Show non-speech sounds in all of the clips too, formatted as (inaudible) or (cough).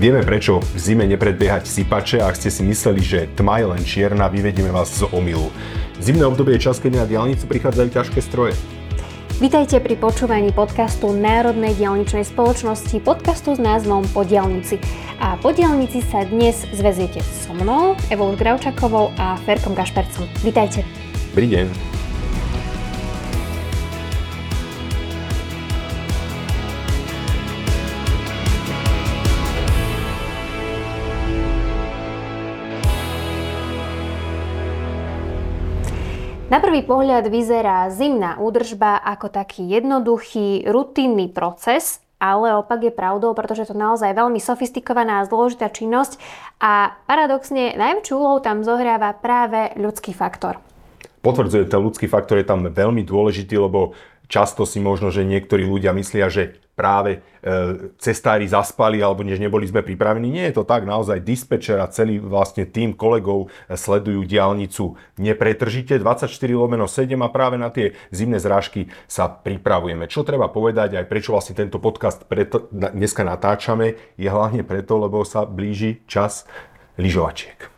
Vieme prečo v zime nepredbiehať sypače a ak ste si mysleli, že tma je len čierna, vyvedieme vás z omilu. Zimné obdobie je čas, keď na diálnicu prichádzajú ťažké stroje. Vítajte pri počúvaní podcastu Národnej dielničnej spoločnosti, podcastu s názvom Podielnici. A podielnici sa dnes zväziete so mnou, Evou Gravčakovou a Ferkom Gašpercom. Vítajte. Dobrý deň. Na prvý pohľad vyzerá zimná údržba ako taký jednoduchý, rutinný proces, ale opak je pravdou, pretože to naozaj veľmi sofistikovaná a zložitá činnosť a paradoxne najväčšiu úlohu tam zohráva práve ľudský faktor. Potvrdzuje, ten ľudský faktor je tam veľmi dôležitý, lebo často si možno, že niektorí ľudia myslia, že práve e, cestári zaspali alebo než neboli sme pripravení. Nie je to tak, naozaj dispečer a celý vlastne tým kolegov sledujú diálnicu nepretržite 24 lomeno 7 a práve na tie zimné zrážky sa pripravujeme. Čo treba povedať aj prečo vlastne tento podcast preto, dneska natáčame je hlavne preto, lebo sa blíži čas lyžovačiek.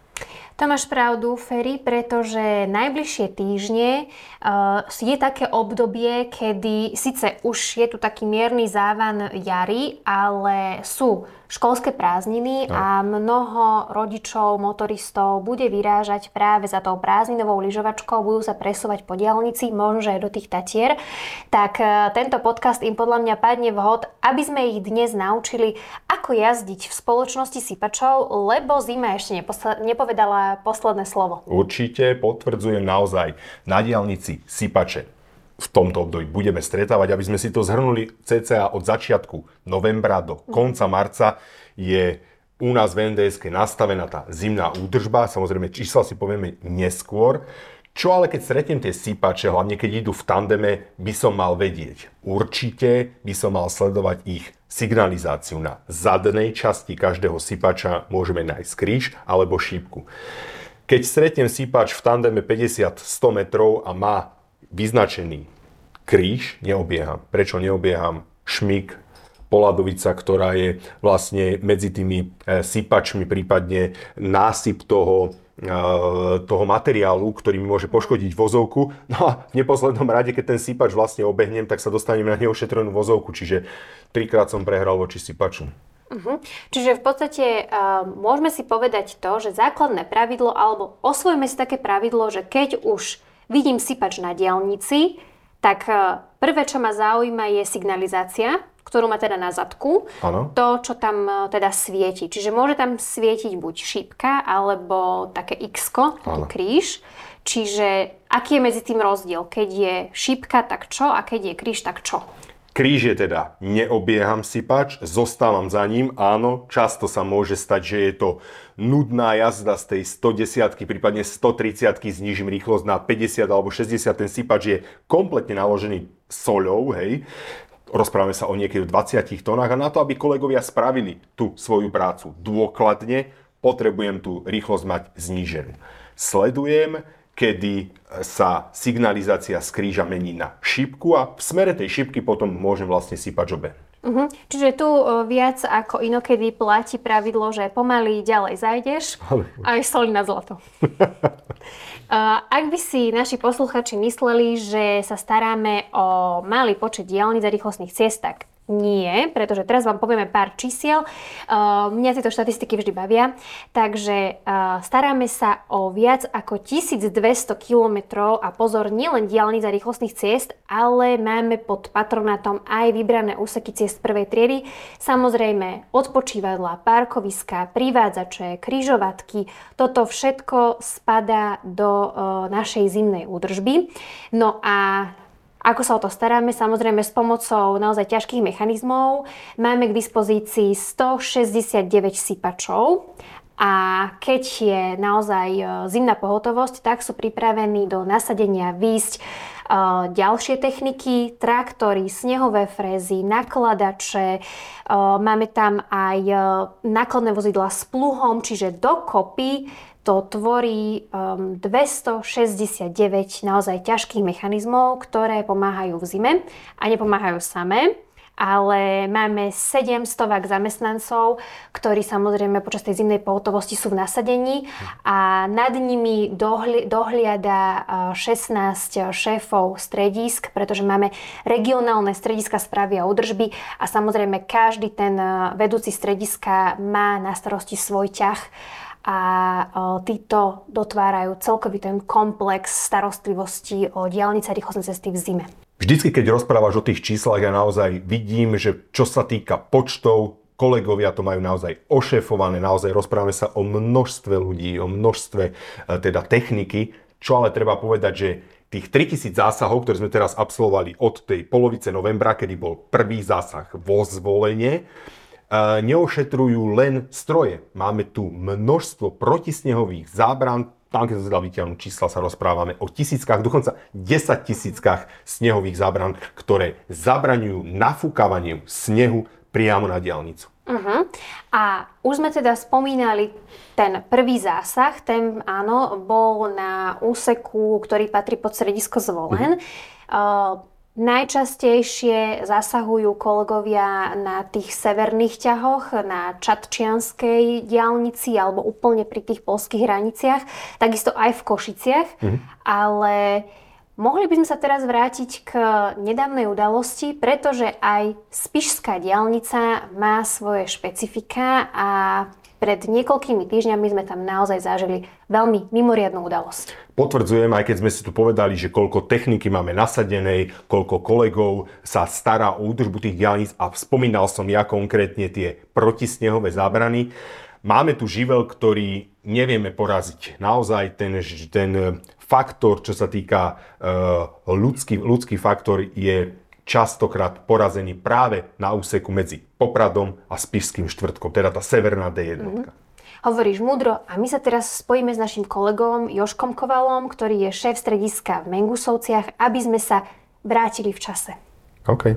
To máš pravdu, Ferry, pretože najbližšie týždne uh, je také obdobie, kedy síce už je tu taký mierny závan jary, ale sú školské prázdniny no. a mnoho rodičov, motoristov bude vyrážať práve za tou prázdninovou lyžovačkou, budú sa presúvať po diálnici, možno aj do tých tatier. Tak uh, tento podcast im podľa mňa padne vhod, aby sme ich dnes naučili, ako jazdiť v spoločnosti sypačov, lebo zima ešte nepovedala posledné slovo. Určite potvrdzujem naozaj na diálnici sypače v tomto období budeme stretávať, aby sme si to zhrnuli cca od začiatku novembra do konca marca je u nás v nds nastavená tá zimná údržba, samozrejme čísla si povieme neskôr. Čo ale keď stretnem tie sypače, hlavne keď idú v tandeme, by som mal vedieť. Určite by som mal sledovať ich signalizáciu. Na zadnej časti každého sypača môžeme nájsť kríž alebo šípku. Keď stretnem sypač v tandeme 50-100 metrov a má vyznačený kríž, neobieham. Prečo neobieham? Šmik, Poladovica, ktorá je vlastne medzi tými e, sypačmi, prípadne násyp toho toho materiálu, ktorý mi môže poškodiť vozovku. No a v neposlednom rade, keď ten sypač vlastne obehnem, tak sa dostanem na neošetrenú vozovku, čiže trikrát som prehral voči sypaču. Uh-huh. Čiže v podstate uh, môžeme si povedať to, že základné pravidlo, alebo osvojíme si také pravidlo, že keď už vidím sypač na diálnici, tak uh, prvé, čo ma zaujíma, je signalizácia, ktorú má teda na zadku, ano. to, čo tam e, teda svieti. Čiže môže tam svietiť buď šípka, alebo také x kríž. Čiže aký je medzi tým rozdiel? Keď je šípka, tak čo? A keď je kríž, tak čo? Kríž je teda, neobieham sypač, zostávam za ním, áno, často sa môže stať, že je to nudná jazda z tej 110 prípadne 130 znižím rýchlosť na 50 alebo 60, ten sypač je kompletne naložený soľou, hej, rozprávame sa o niekedy 20 tónach a na to, aby kolegovia spravili tú svoju prácu dôkladne, potrebujem tú rýchlosť mať zníženú. Sledujem, kedy sa signalizácia z kríža mení na šipku a v smere tej šipky potom môžem vlastne sypať obe. Uh-huh. Čiže tu uh, viac ako inokedy platí pravidlo, že pomaly ďalej zajdeš a je soli na zlato. (laughs) Ak by si naši posluchači mysleli, že sa staráme o malý počet diálnic a rýchlostných ciest, tak nie, pretože teraz vám povieme pár čísiel. Uh, mňa tieto štatistiky vždy bavia. Takže uh, staráme sa o viac ako 1200 km a pozor, nielen diálnic a rýchlostných ciest, ale máme pod patronátom aj vybrané úseky ciest prvej triedy. Samozrejme odpočívadla, parkoviska, privádzače, kryžovatky. Toto všetko spadá do uh, našej zimnej údržby. No a ako sa o to staráme? Samozrejme s pomocou naozaj ťažkých mechanizmov. Máme k dispozícii 169 sypačov a keď je naozaj e, zimná pohotovosť, tak sú pripravení do nasadenia výjsť e, ďalšie techniky, traktory, snehové frézy, nakladače, e, máme tam aj nákladné vozidla s pluhom, čiže dokopy to tvorí um, 269 naozaj ťažkých mechanizmov, ktoré pomáhajú v zime a nepomáhajú samé, ale máme 700 zamestnancov, ktorí samozrejme počas tej zimnej pohotovosti sú v nasadení a nad nimi dohli, dohliada 16 šéfov stredisk, pretože máme regionálne strediska správy a údržby a samozrejme každý ten vedúci strediska má na starosti svoj ťah a títo dotvárajú celkový ten komplex starostlivosti o diálnice a rýchlostné cesty v zime. Vždycky, keď rozprávaš o tých číslach, ja naozaj vidím, že čo sa týka počtov, kolegovia to majú naozaj ošefované, naozaj rozprávame sa o množstve ľudí, o množstve e, teda techniky, čo ale treba povedať, že tých 3000 zásahov, ktoré sme teraz absolvovali od tej polovice novembra, kedy bol prvý zásah vo zvolenie, neošetrujú len stroje. Máme tu množstvo protisnehových zábran, tam, keď sa dal vytiahnuť čísla, sa rozprávame o tisíckach, dokonca 10 tisíckach snehových zábran, ktoré zabraňujú nafúkavaniu snehu priamo na diálnicu. Uh-huh. A už sme teda spomínali ten prvý zásah, ten áno, bol na úseku, ktorý patrí pod stredisko Zvolen. Uh-huh. Uh, Najčastejšie zasahujú kolegovia na tých severných ťahoch, na Čatčianskej diálnici alebo úplne pri tých polských hraniciach, takisto aj v Košiciach, mm. ale mohli by sme sa teraz vrátiť k nedávnej udalosti, pretože aj Spišská diálnica má svoje špecifika a pred niekoľkými týždňami sme tam naozaj zažili veľmi mimoriadnú udalosť. Potvrdzujem, aj keď sme si tu povedali, že koľko techniky máme nasadenej, koľko kolegov sa stará o údržbu tých diálnic a spomínal som ja konkrétne tie protisnehové zábrany. Máme tu živel, ktorý nevieme poraziť. Naozaj ten, ten faktor, čo sa týka uh, ľudský, ľudský faktor, je častokrát porazený práve na úseku medzi Popradom a Spišským štvrtkom, teda tá severná D1. Mm-hmm. Hovoríš múdro a my sa teraz spojíme s našim kolegom Joškom Kovalom, ktorý je šéf strediska v Mengusovciach, aby sme sa vrátili v čase. OK.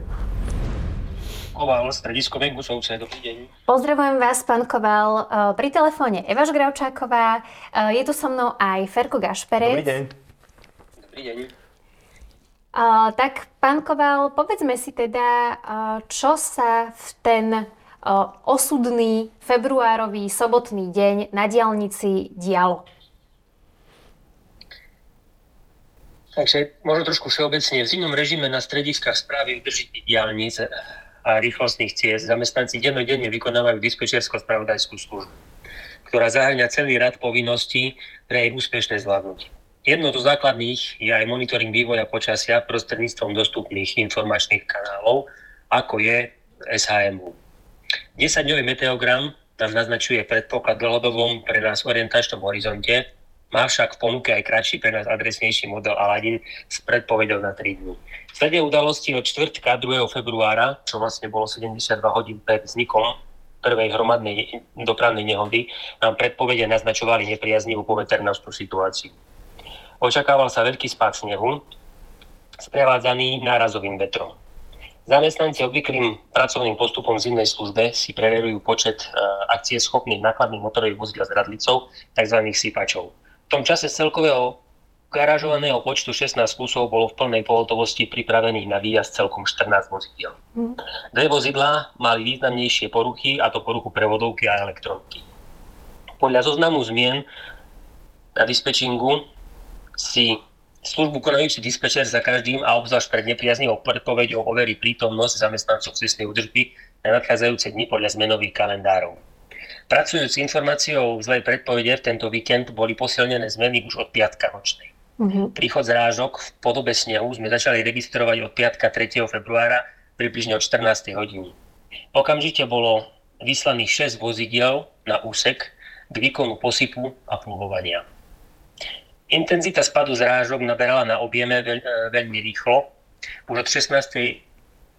Koval, stredisko Mengusovce, dobrý deň. Pozdravujem vás, pán Koval. E, pri telefóne Eva Žgravčáková, e, je tu so mnou aj Ferko Gašperec. Dobrý deň. Dobrý deň. Tak, pán Koval, povedzme si teda, čo sa v ten osudný februárový sobotný deň na diálnici dialo. Takže možno trošku všeobecne. V zimnom režime na strediskách správy udržitých diálnic a rýchlostných ciest zamestnanci dennodenne vykonávajú dispečersko-spravodajskú službu, ktorá zahrňa celý rad povinností pre jej úspešné zvládnutie. Jedno zo základných je aj monitoring vývoja počasia prostredníctvom dostupných informačných kanálov, ako je SHMU. 10-dňový meteogram nám naznačuje predpoklad dlhodobom pre nás orientačnom horizonte, má však v ponuke aj kratší pre nás adresnejší model Aladin s predpovedou na 3 dní. Sledie udalosti od čtvrtka 2. februára, čo vlastne bolo 72 hodín pred vznikom prvej hromadnej dopravnej nehody, nám predpovede naznačovali nepriaznivú poveternostnú situáciu. Očakával sa veľký spád snehu, sprevádzaný nárazovým vetrom. Zamestnanci obvyklým pracovným postupom v zimnej službe si preverujú počet e, schopných nákladných motorových vozidel s radlicou, tzv. sypačov. V tom čase z celkového garážovaného počtu 16 kusov bolo v plnej pohotovosti pripravených na výjazd celkom 14 vozidel. Mm. Dve vozidlá mali významnejšie poruchy, a to poruchu prevodovky a elektronky. Podľa zoznamu zmien na dispečingu si službu konajúci dispečer za každým a obzvlášť pred nepriaznivou predpovedou overí prítomnosť zamestnancov cestnej údržby na nadchádzajúce dni podľa zmenových kalendárov. Pracujúc s informáciou zlej predpovede v tento víkend boli posilnené zmeny už od piatka nočnej. Mm-hmm. Príchod zrážok v podobe snehu sme začali registrovať od piatka 3. februára približne od 14. hodiny. Okamžite bolo vyslaných 6 vozidiel na úsek k výkonu posypu a pluhovania. Intenzita spadu zrážok naberala na objeme veľ, e, veľmi rýchlo. Už od 16.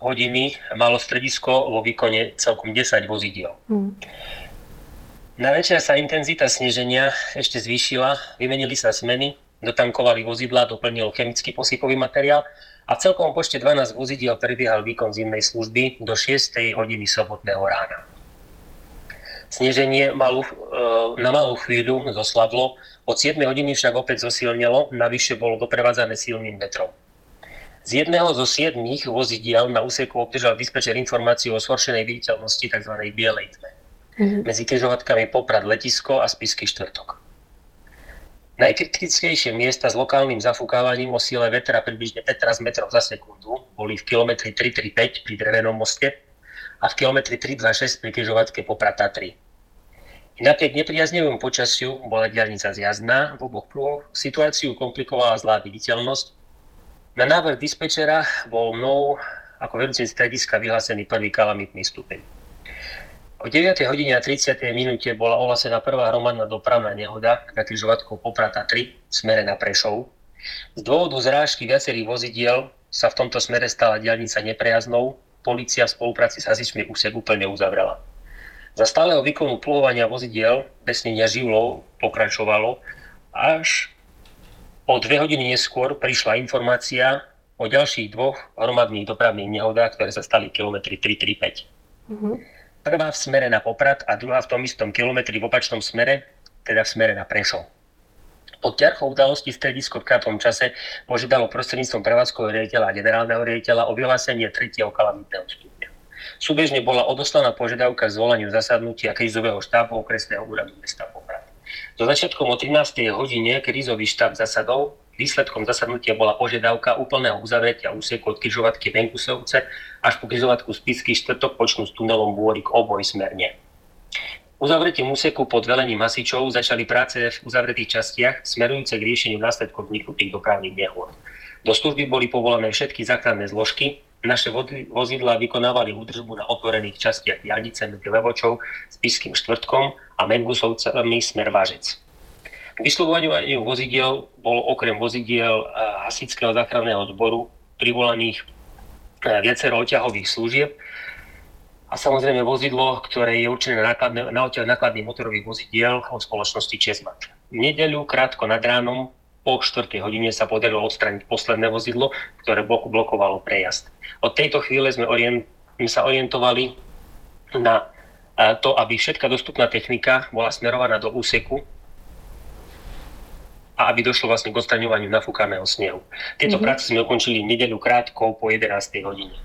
hodiny malo stredisko vo výkone celkom 10 vozidiel. Mm. Na večer sa intenzita sneženia ešte zvýšila, vymenili sa smeny, dotankovali vozidla, doplnil chemický posypový materiál a v celkom počte 12 vozidiel prebiehal výkon zimnej služby do 6. hodiny sobotného rána. Sneženie malú, e, na malú chvíľu zoslablo, od 7 hodiny však opäť zosilnilo, navyše bolo doprevádzané silným vetrom. Z jedného zo siedmých vozidiel na úseku obdržal dispečer informáciu o zhoršenej viditeľnosti tzv. bielej tme. Mm-hmm. Medzi križovatkami Poprad letisko a Spisky štvrtok. Najkritickejšie miesta s lokálnym zafúkávaním o síle vetra približne 15 metrov za sekundu boli v kilometri 335 pri Drevenom moste a v kilometri 326 pri križovatke Poprad Tatry. Napriek nepriaznevému počasiu bola diálnica zjazdná v oboch prúhoch, situáciu komplikovala zlá viditeľnosť na návrh dispečera bol mnou ako vedúci strediska vyhlásený prvý kalamitný stupeň. O 9. hodine a 30. minúte bola ohlasená prvá hromadná dopravná nehoda na križovatkou Poprata 3 v smere na Prešov. Z dôvodu zrážky viacerých vozidiel sa v tomto smere stala diaľnica neprejaznou, policia v spolupráci s hasičmi úsek úplne uzavrela. Za stáleho výkonu pluhovania vozidiel besnenia živlov pokračovalo až O dve hodiny neskôr prišla informácia o ďalších dvoch hromadných dopravných nehodách, ktoré sa stali kilometri 335. Mm-hmm. Prvá v smere na Poprad a druhá v tom istom kilometri v opačnom smere, teda v smere na Prešov. Pod ťarchou udalosti stredisko v krátkom čase požiadalo prostredníctvom prevádzkového riaditeľa a generálneho riaditeľa o vyhlásenie tretieho kalamitného stupňa. Súbežne bola odoslaná požiadavka k zvolaniu zasadnutia krízového štábu okresného úradu mesta Poprad. So začiatkom o 13. hodine krízový štáb zasadol. Výsledkom zasadnutia bola požiadavka úplného uzavretia úseku od križovatky Venkusovce až po križovatku Spisky štvrtok počnú s tunelom Bôrik obojsmerne. Uzavretím úseku pod velením hasičov začali práce v uzavretých častiach smerujúce k riešeniu následkov vzniknutých dopravných nehôd. Do služby boli povolané všetky záchranné zložky, naše vozidla vykonávali údržbu na otvorených častiach diálnice medzi Levočou, Spiským štvrtkom a Mengusovcami smer Vážec. K vyslovovaniu vozidiel bolo okrem vozidiel eh, hasičského záchranného odboru privolaných eh, viacero oťahových služieb a samozrejme vozidlo, ktoré je určené na, nákladné, na oťah nákladných motorových vozidiel od spoločnosti Česmat. V nedeľu krátko nad ránom po 4. hodine sa podarilo odstrániť posledné vozidlo, ktoré blokovalo prejazd. Od tejto chvíle sme orient, sa orientovali na to, aby všetká dostupná technika bola smerovaná do úseku a aby došlo vlastne k odstraňovaniu nafúkaného snehu. Tieto mm-hmm. práce sme ukončili nedeľu krátko po 11. hodine.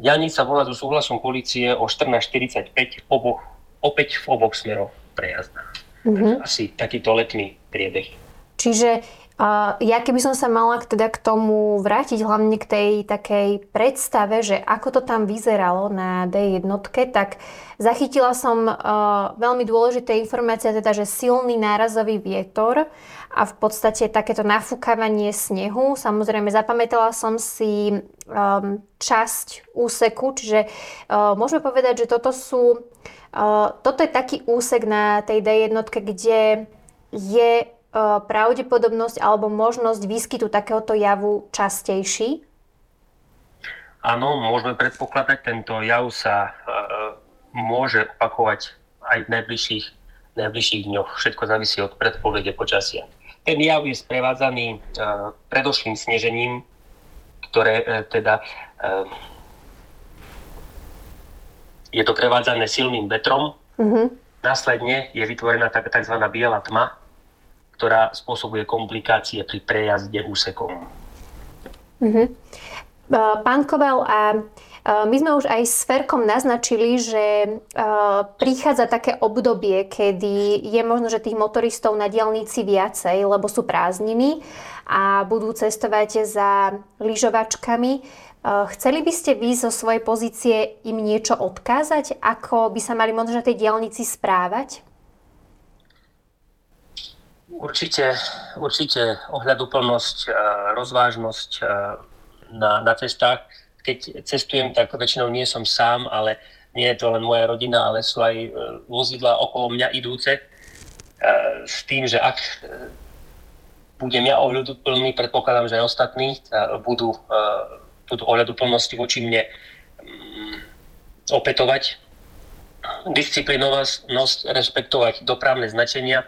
Diaľnica bola so súhlasom policie o 14.45 oboch, opäť v oboch smeroch prejazdná. Mm-hmm. Asi takýto letný priebeh. Čiže ja keby som sa mala teda k tomu vrátiť hlavne k tej takej predstave, že ako to tam vyzeralo na D1, tak zachytila som uh, veľmi dôležité informácie, teda, že silný nárazový vietor a v podstate takéto nafúkavanie snehu. Samozrejme, zapamätala som si um, časť úseku, čiže uh, môžeme povedať, že toto sú, uh, toto je taký úsek na tej D1, kde je E, pravdepodobnosť alebo možnosť výskytu takéhoto javu častejší? Áno, môžeme predpokladať, tento jav sa uh, môže opakovať aj v najbližších, najbližších dňoch. Všetko závisí od predpovede počasia. Ten jav je sprevádzaný uh, predošlým snežením, ktoré uh, teda uh, je to prevádzané silným vetrom. Mm-hmm. Následne je vytvorená tzv. biela tma, ktorá spôsobuje komplikácie pri prejazde úsekom. Uh-huh. Pán Koval, a e, my sme už aj s Ferkom naznačili, že e, prichádza také obdobie, kedy je možno, že tých motoristov na dielnici viacej, lebo sú prázdniny a budú cestovať za lyžovačkami. Chceli by ste vy zo svojej pozície im niečo odkázať, ako by sa mali možno na tej dielnici správať? Určite, určite ohľaduplnosť, rozvážnosť na, na cestách. Keď cestujem, tak väčšinou nie som sám, ale nie je to len moja rodina, ale sú aj e, vozidla okolo mňa idúce. E, s tým, že ak e, budem ja ohľaduplný, predpokladám, že aj ostatní budú, budú ohľaduplnosti voči mne mm, opätovať disciplinovanosť, respektovať dopravné značenia,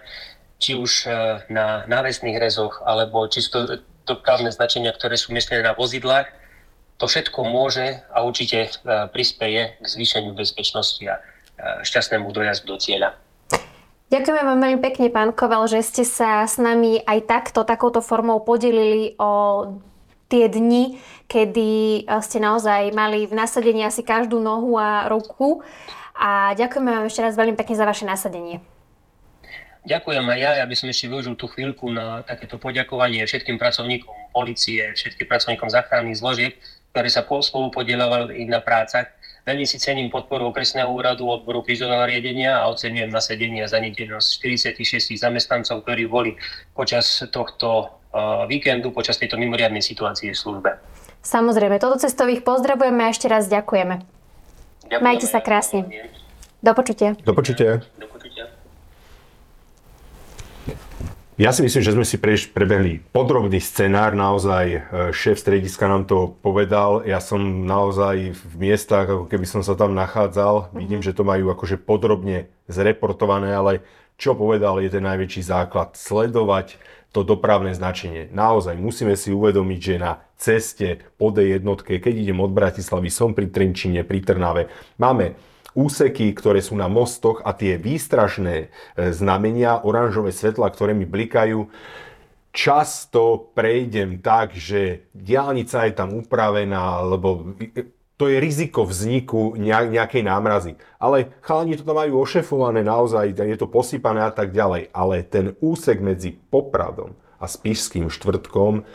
či už e, na návesných rezoch, alebo čisto dopravné značenia, ktoré sú miestnené na vozidlách. To všetko môže a určite e, prispieje k zvýšeniu bezpečnosti a e, šťastnému dojazdu do cieľa. Ďakujeme vám veľmi pekne, pán Koval, že ste sa s nami aj takto, takouto formou podelili o tie dni, kedy ste naozaj mali v nasadení asi každú nohu a ruku. A ďakujeme vám ešte raz veľmi pekne za vaše nasadenie. Ďakujem aj ja. Ja by som ešte využil tú chvíľku na takéto poďakovanie všetkým pracovníkom policie, všetkým pracovníkom záchranných zložiek, ktorí sa spolu podielali na prácach. Veľmi si cením podporu okresného úradu odboru krízového riadenia a oceňujem nasedenie a zaniteľnosť 46 zamestnancov, ktorí boli počas tohto víkendu, počas tejto mimoriadnej situácie v službe. Samozrejme, toto cestových pozdravujeme a ešte raz ďakujeme. ďakujeme. Majte sa krásne. Do počutia. Do počutia. Do Ja si myslím, že sme si pre, prebehli podrobný scenár, naozaj e, šéf strediska nám to povedal. Ja som naozaj v miestach, ako keby som sa tam nachádzal, mm-hmm. vidím, že to majú akože podrobne zreportované, ale čo povedal je ten najväčší základ. Sledovať to dopravné značenie. Naozaj musíme si uvedomiť, že na ceste po D jednotke, keď idem od Bratislavy, som pri Trenčine, pri Trnave, máme úseky, ktoré sú na mostoch a tie výstražné e, znamenia, oranžové svetla, ktoré mi blikajú, často prejdem tak, že diálnica je tam upravená, lebo to je riziko vzniku nejakej námrazy. Ale chalani to tam majú ošefované naozaj, je to posypané a tak ďalej. Ale ten úsek medzi Popradom a Spišským štvrtkom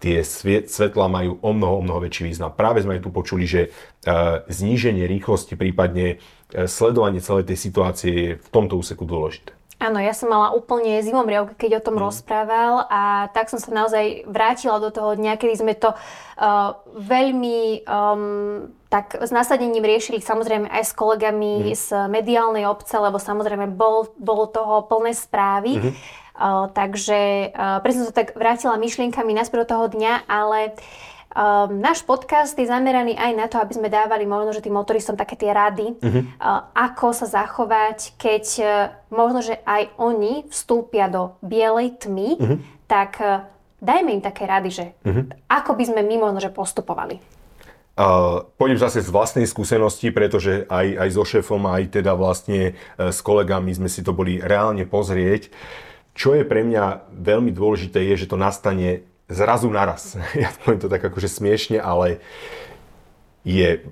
tie svetla majú o mnoho, o mnoho väčší význam. Práve sme tu počuli, že uh, zníženie rýchlosti, prípadne uh, sledovanie celej tej situácie je v tomto úseku dôležité. Áno, ja som mala úplne zimom riavke, keď o tom mm. rozprával a tak som sa naozaj vrátila do toho dňa, kedy sme to uh, veľmi um, tak s nasadením riešili samozrejme aj s kolegami mm. z mediálnej obce, lebo samozrejme bol, bolo toho plné správy. Mm-hmm takže preto som sa tak vrátila myšlienkami naspäť do toho dňa, ale Um, náš podcast je zameraný aj na to, aby sme dávali možno, že tým motoristom také tie rady, uh-huh. uh, ako sa zachovať, keď uh, možno, že aj oni vstúpia do bielej tmy, uh-huh. tak uh, dajme im také rady, že uh-huh. ako by sme my možno, že postupovali. Uh, pôjdem zase z vlastnej skúsenosti, pretože aj, aj so šéfom, aj teda vlastne uh, s kolegami sme si to boli reálne pozrieť. Uh, čo je pre mňa veľmi dôležité, je, že to nastane zrazu naraz. (laughs) Ja poviem to tak akože smiešne, ale je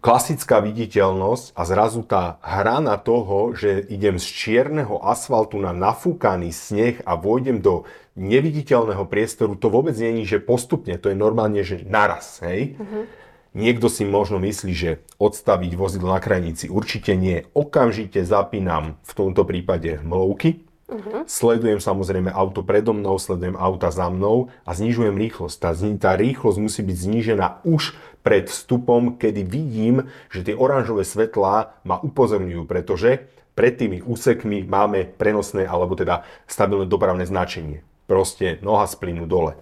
klasická viditeľnosť a zrazu tá hrana toho, že idem z čierneho asfaltu na nafúkaný sneh a vojdem do neviditeľného priestoru, to vôbec je, že postupne, to je normálne, že naraz, hej? Uh-huh. Niekto si možno myslí, že odstaviť vozidlo na krajnici určite nie. Okamžite zapínam v tomto prípade mlovky, Uh-huh. Sledujem samozrejme auto predo mnou, sledujem auta za mnou a znižujem rýchlosť. Tá, tá rýchlosť musí byť znížená už pred vstupom, kedy vidím, že tie oranžové svetlá ma upozorňujú, pretože pred tými úsekmi máme prenosné alebo teda stabilné dopravné značenie. Proste noha z plynu dole.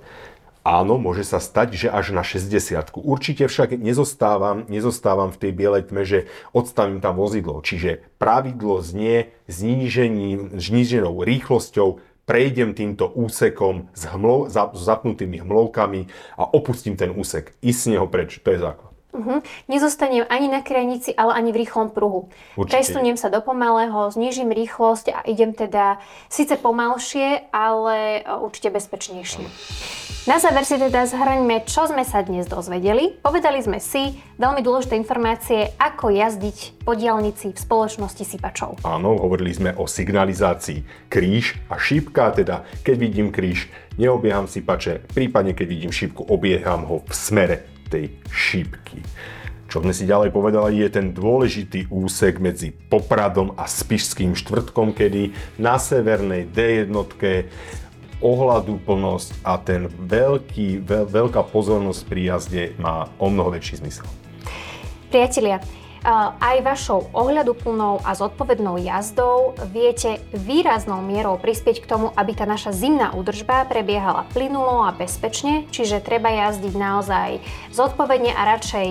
Áno, môže sa stať, že až na 60. Určite však nezostávam, nezostávam v tej bielej tme, že odstavím tam vozidlo. Čiže pravidlo znie zníženou rýchlosťou prejdem týmto úsekom s, hmlo, s zapnutými hmlovkami a opustím ten úsek. Ísť z neho preč, to je základ. Uh-huh. Nezostanem ani na krajnici, ale ani v rýchlom pruhu. Presuniem sa do pomalého, znižím rýchlosť a idem teda síce pomalšie, ale e, určite bezpečnejšie. Na záver si teda zhrňme, čo sme sa dnes dozvedeli. Povedali sme si veľmi dôležité informácie, ako jazdiť po diálnici v spoločnosti sypačov. Áno, hovorili sme o signalizácii kríž a šípka, teda keď vidím kríž, neobieham sypače, prípadne keď vidím šípku, obieham ho v smere tej šípky. Čo sme si ďalej povedali, je ten dôležitý úsek medzi Popradom a Spišským štvrtkom, kedy na severnej D jednotke ohľadu plnosť a ten veľký, veľ, veľká pozornosť pri jazde má o mnoho väčší zmysel. Priatelia, aj vašou ohľaduplnou a zodpovednou jazdou viete výraznou mierou prispieť k tomu, aby tá naša zimná údržba prebiehala plynulo a bezpečne, čiže treba jazdiť naozaj zodpovedne a radšej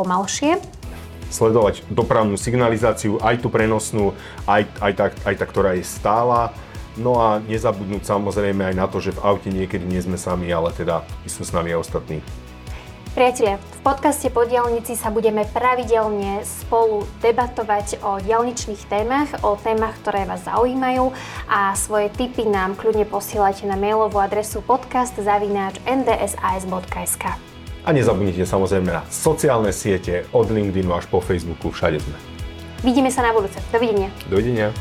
pomalšie sledovať dopravnú signalizáciu, aj tú prenosnú, aj, aj, tá, aj tá, ktorá je stála. No a nezabudnúť samozrejme aj na to, že v aute niekedy nie sme sami, ale teda sú s nami aj ostatní. Priatelia, v podcaste po diálnici sa budeme pravidelne spolu debatovať o diálničných témach, o témach, ktoré vás zaujímajú a svoje tipy nám kľudne posielajte na mailovú adresu podcast.ndsas.sk A nezabudnite samozrejme na sociálne siete od LinkedInu až po Facebooku, všade sme. Vidíme sa na budúce. Dovidenia. Dovidenia.